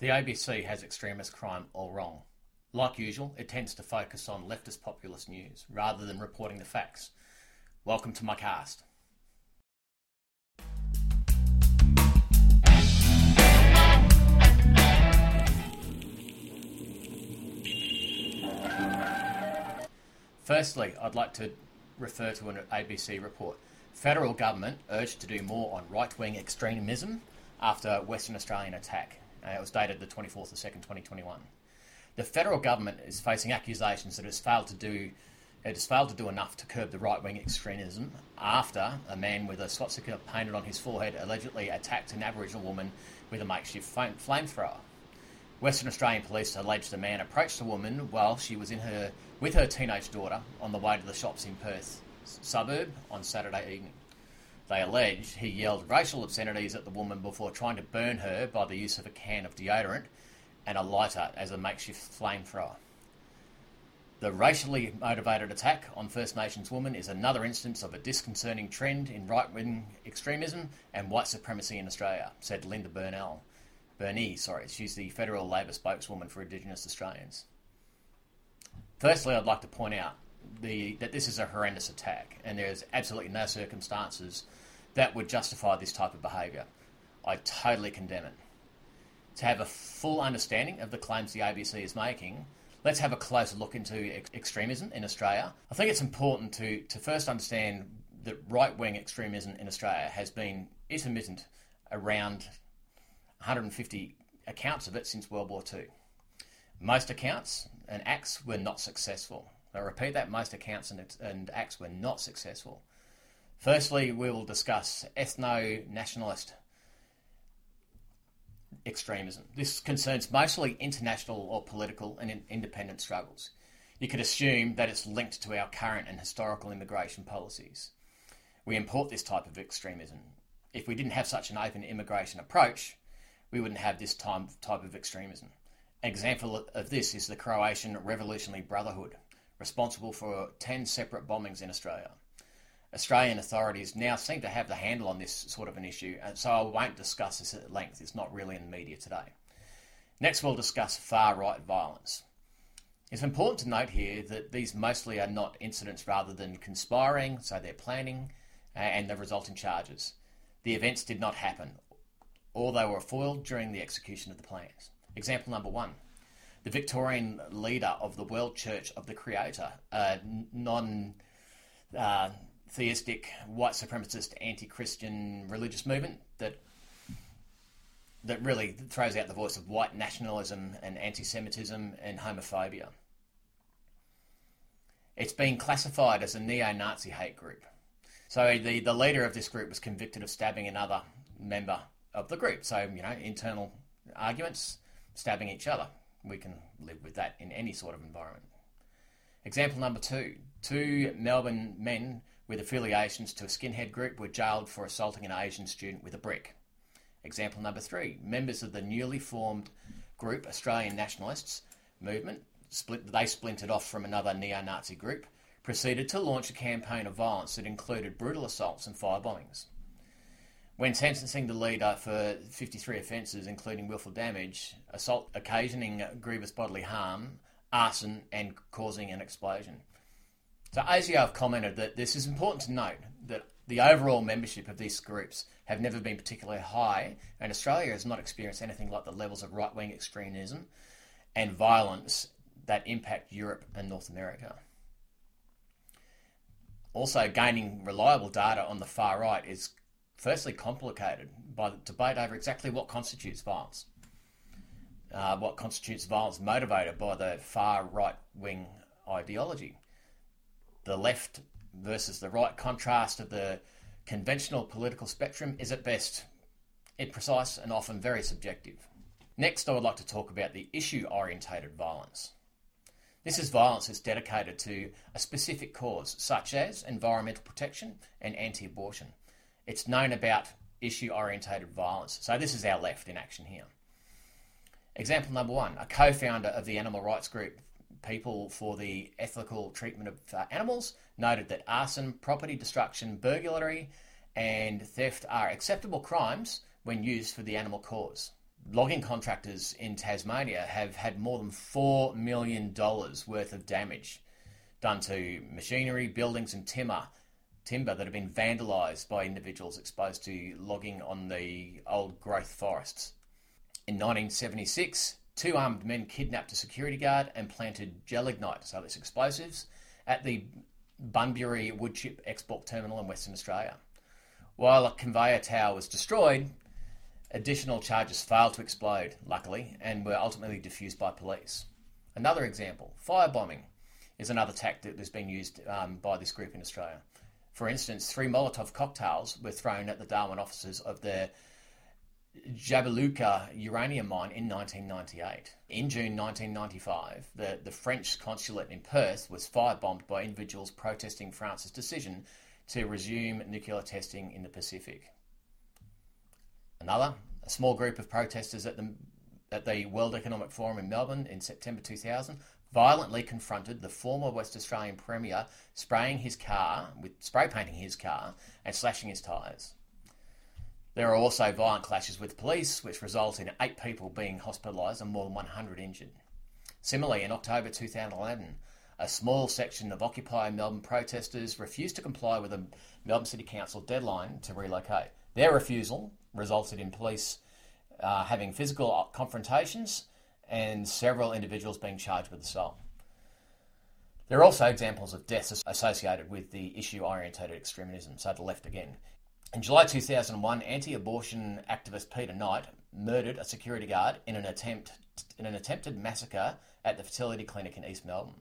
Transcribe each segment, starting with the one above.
The ABC has extremist crime all wrong. Like usual, it tends to focus on leftist populist news rather than reporting the facts. Welcome to my cast. Firstly, I'd like to refer to an ABC report. Federal government urged to do more on right-wing extremism after Western Australian attack. Uh, it was dated the 24th of 2nd, 2021. The federal government is facing accusations that it has failed to do it has failed to do enough to curb the right-wing extremism after a man with a swastika painted on his forehead allegedly attacked an Aboriginal woman with a makeshift flamethrower. Western Australian police alleged the man approached the woman while she was in her with her teenage daughter on the way to the shops in Perth suburb on Saturday evening. They alleged he yelled racial obscenities at the woman before trying to burn her by the use of a can of deodorant and a lighter as a makeshift flamethrower. The racially motivated attack on First Nations women is another instance of a disconcerting trend in right wing extremism and white supremacy in Australia, said Linda Burnell. Burney, sorry, she's the federal Labor spokeswoman for Indigenous Australians. Firstly, I'd like to point out the, that this is a horrendous attack, and there's absolutely no circumstances that would justify this type of behaviour. I totally condemn it. To have a full understanding of the claims the ABC is making, let's have a closer look into ex- extremism in Australia. I think it's important to, to first understand that right wing extremism in Australia has been intermittent around 150 accounts of it since World War II. Most accounts and acts were not successful. I repeat that most accounts and, and acts were not successful. Firstly, we will discuss ethno nationalist extremism. This concerns mostly international or political and independent struggles. You could assume that it's linked to our current and historical immigration policies. We import this type of extremism. If we didn't have such an open immigration approach, we wouldn't have this type of extremism. An example of this is the Croatian Revolutionary Brotherhood, responsible for 10 separate bombings in Australia. Australian authorities now seem to have the handle on this sort of an issue, and so I won't discuss this at length. It's not really in the media today. Next, we'll discuss far right violence. It's important to note here that these mostly are not incidents rather than conspiring, so they're planning uh, and the resulting charges. The events did not happen, or they were foiled during the execution of the plans. Example number one the Victorian leader of the World Church of the Creator, a non uh, theistic, white supremacist, anti Christian religious movement that that really throws out the voice of white nationalism and anti Semitism and homophobia. It's been classified as a neo Nazi hate group. So the, the leader of this group was convicted of stabbing another member of the group. So, you know, internal arguments, stabbing each other. We can live with that in any sort of environment. Example number two two Melbourne men with affiliations to a skinhead group were jailed for assaulting an Asian student with a brick. Example number three members of the newly formed group Australian Nationalists movement, split, they splintered off from another neo Nazi group, proceeded to launch a campaign of violence that included brutal assaults and fire bombings. When sentencing the leader for 53 offences, including willful damage, assault occasioning grievous bodily harm, arson, and causing an explosion. So ASIO have commented that this is important to note that the overall membership of these groups have never been particularly high, and Australia has not experienced anything like the levels of right wing extremism and violence that impact Europe and North America. Also, gaining reliable data on the far right is firstly complicated by the debate over exactly what constitutes violence. Uh, what constitutes violence motivated by the far right wing ideology. The left versus the right contrast of the conventional political spectrum is at best imprecise and often very subjective. Next, I would like to talk about the issue orientated violence. This is violence that's dedicated to a specific cause, such as environmental protection and anti abortion. It's known about issue orientated violence. So this is our left in action here. Example number one a co founder of the animal rights group People for the Ethical Treatment of uh, Animals noted that arson, property destruction, burglary, and theft are acceptable crimes when used for the animal cause. logging contractors in Tasmania have had more than $4 million worth of damage done to machinery, buildings, and timber, timber that have been vandalised by individuals exposed to logging on the old growth forests. In 1976, two armed men kidnapped a security guard and planted gelignite, so it's explosives, at the Bunbury woodchip export terminal in Western Australia. While a conveyor tower was destroyed, additional charges failed to explode, luckily, and were ultimately defused by police. Another example firebombing is another tactic that's been used um, by this group in Australia. For instance, three Molotov cocktails were thrown at the Darwin offices of the Jabiluka uranium mine in 1998. In June 1995, the, the French consulate in Perth was firebombed by individuals protesting France's decision to resume nuclear testing in the Pacific. Another, a small group of protesters at the, at the World Economic Forum in Melbourne in September 2000 violently confronted the former West Australian Premier spraying his car, with spray painting his car and slashing his tyres. There are also violent clashes with police, which result in eight people being hospitalised and more than 100 injured. Similarly, in October 2011, a small section of Occupy Melbourne protesters refused to comply with the Melbourne City Council deadline to relocate. Their refusal resulted in police uh, having physical confrontations and several individuals being charged with assault. There are also examples of deaths associated with the issue orientated extremism, so the left again. In July 2001, anti-abortion activist Peter Knight murdered a security guard in an attempt in an attempted massacre at the fertility clinic in East Melbourne.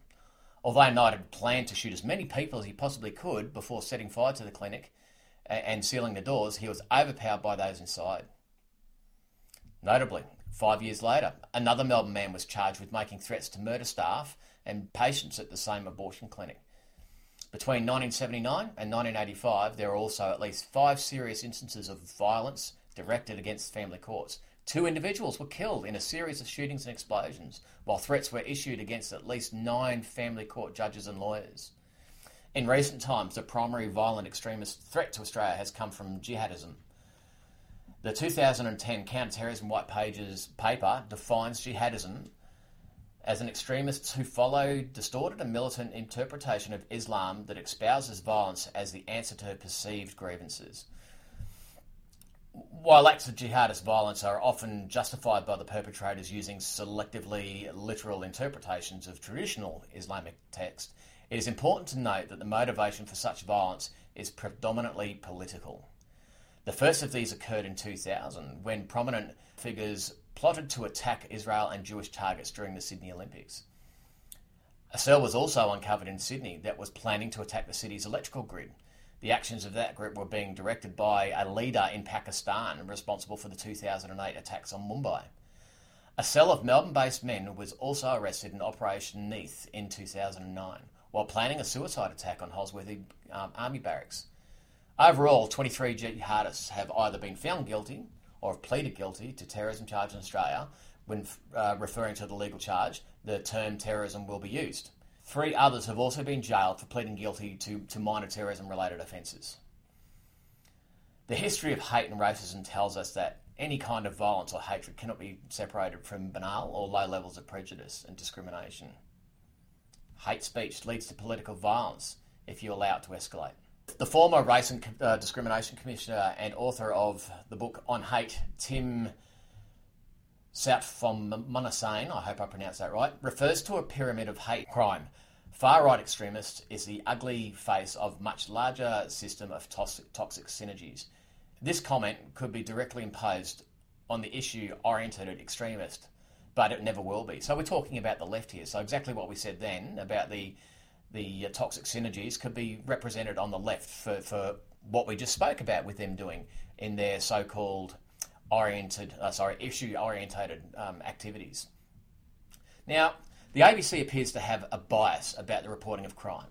Although Knight had planned to shoot as many people as he possibly could before setting fire to the clinic and sealing the doors, he was overpowered by those inside. Notably, five years later, another Melbourne man was charged with making threats to murder staff and patients at the same abortion clinic. Between 1979 and 1985, there were also at least five serious instances of violence directed against family courts. Two individuals were killed in a series of shootings and explosions, while threats were issued against at least nine family court judges and lawyers. In recent times, the primary violent extremist threat to Australia has come from jihadism. The 2010 Counterterrorism White Pages paper defines jihadism as an extremist who follow distorted and militant interpretation of Islam that espouses violence as the answer to perceived grievances. While acts of jihadist violence are often justified by the perpetrators using selectively literal interpretations of traditional Islamic text, it is important to note that the motivation for such violence is predominantly political. The first of these occurred in 2000 when prominent figures plotted to attack Israel and Jewish targets during the Sydney Olympics. A cell was also uncovered in Sydney that was planning to attack the city's electrical grid. The actions of that group were being directed by a leader in Pakistan responsible for the 2008 attacks on Mumbai. A cell of Melbourne based men was also arrested in Operation Neath in 2009 while planning a suicide attack on Holsworthy um, Army Barracks. Overall, 23 jihadists have either been found guilty or have pleaded guilty to terrorism charge in Australia, when uh, referring to the legal charge, the term terrorism will be used. Three others have also been jailed for pleading guilty to, to minor terrorism related offences. The history of hate and racism tells us that any kind of violence or hatred cannot be separated from banal or low levels of prejudice and discrimination. Hate speech leads to political violence if you allow it to escalate. The former Race and uh, Discrimination Commissioner and author of the book On Hate, Tim Soutphommasane, I hope I pronounced that right, refers to a pyramid of hate crime. Far right extremist is the ugly face of much larger system of toxic, toxic synergies. This comment could be directly imposed on the issue oriented extremist, but it never will be. So we're talking about the left here. So exactly what we said then about the the uh, toxic synergies could be represented on the left for, for what we just spoke about with them doing in their so-called oriented, uh, sorry, issue-orientated um, activities. Now, the ABC appears to have a bias about the reporting of crime.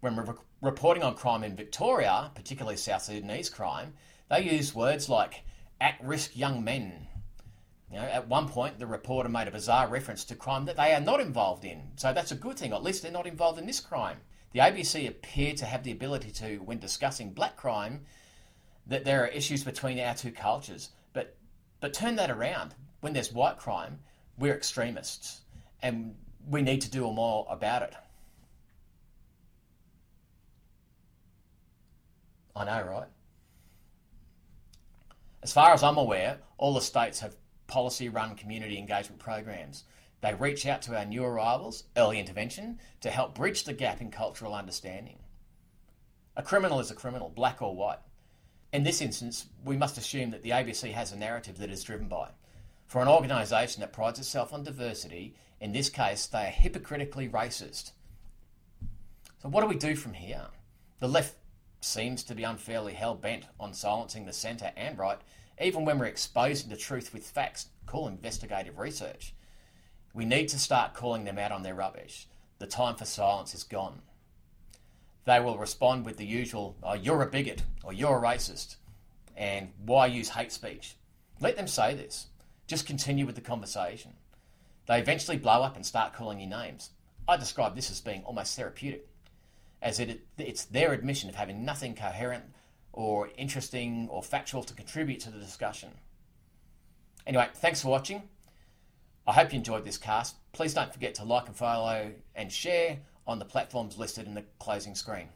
When re- reporting on crime in Victoria, particularly South Sudanese crime, they use words like at-risk young men, you know, at one point, the reporter made a bizarre reference to crime that they are not involved in. So that's a good thing. At least they're not involved in this crime. The ABC appear to have the ability to, when discussing black crime, that there are issues between our two cultures. But but turn that around. when there's white crime, we're extremists and we need to do more about it. I know, right? As far as I'm aware, all the states have policy run community engagement programs. They reach out to our new arrivals, early intervention, to help bridge the gap in cultural understanding. A criminal is a criminal, black or white. In this instance, we must assume that the ABC has a narrative that is driven by. For an organisation that prides itself on diversity, in this case, they are hypocritically racist. So, what do we do from here? The left seems to be unfairly hell bent on silencing the centre and right, even when we're exposing the truth with facts, call investigative research. We need to start calling them out on their rubbish. The time for silence is gone. They will respond with the usual, oh, you're a bigot, or you're a racist, and why use hate speech? Let them say this. Just continue with the conversation. They eventually blow up and start calling you names. I describe this as being almost therapeutic, as it, it's their admission of having nothing coherent or interesting or factual to contribute to the discussion. Anyway, thanks for watching. I hope you enjoyed this cast. Please don't forget to like and follow and share on the platforms listed in the closing screen.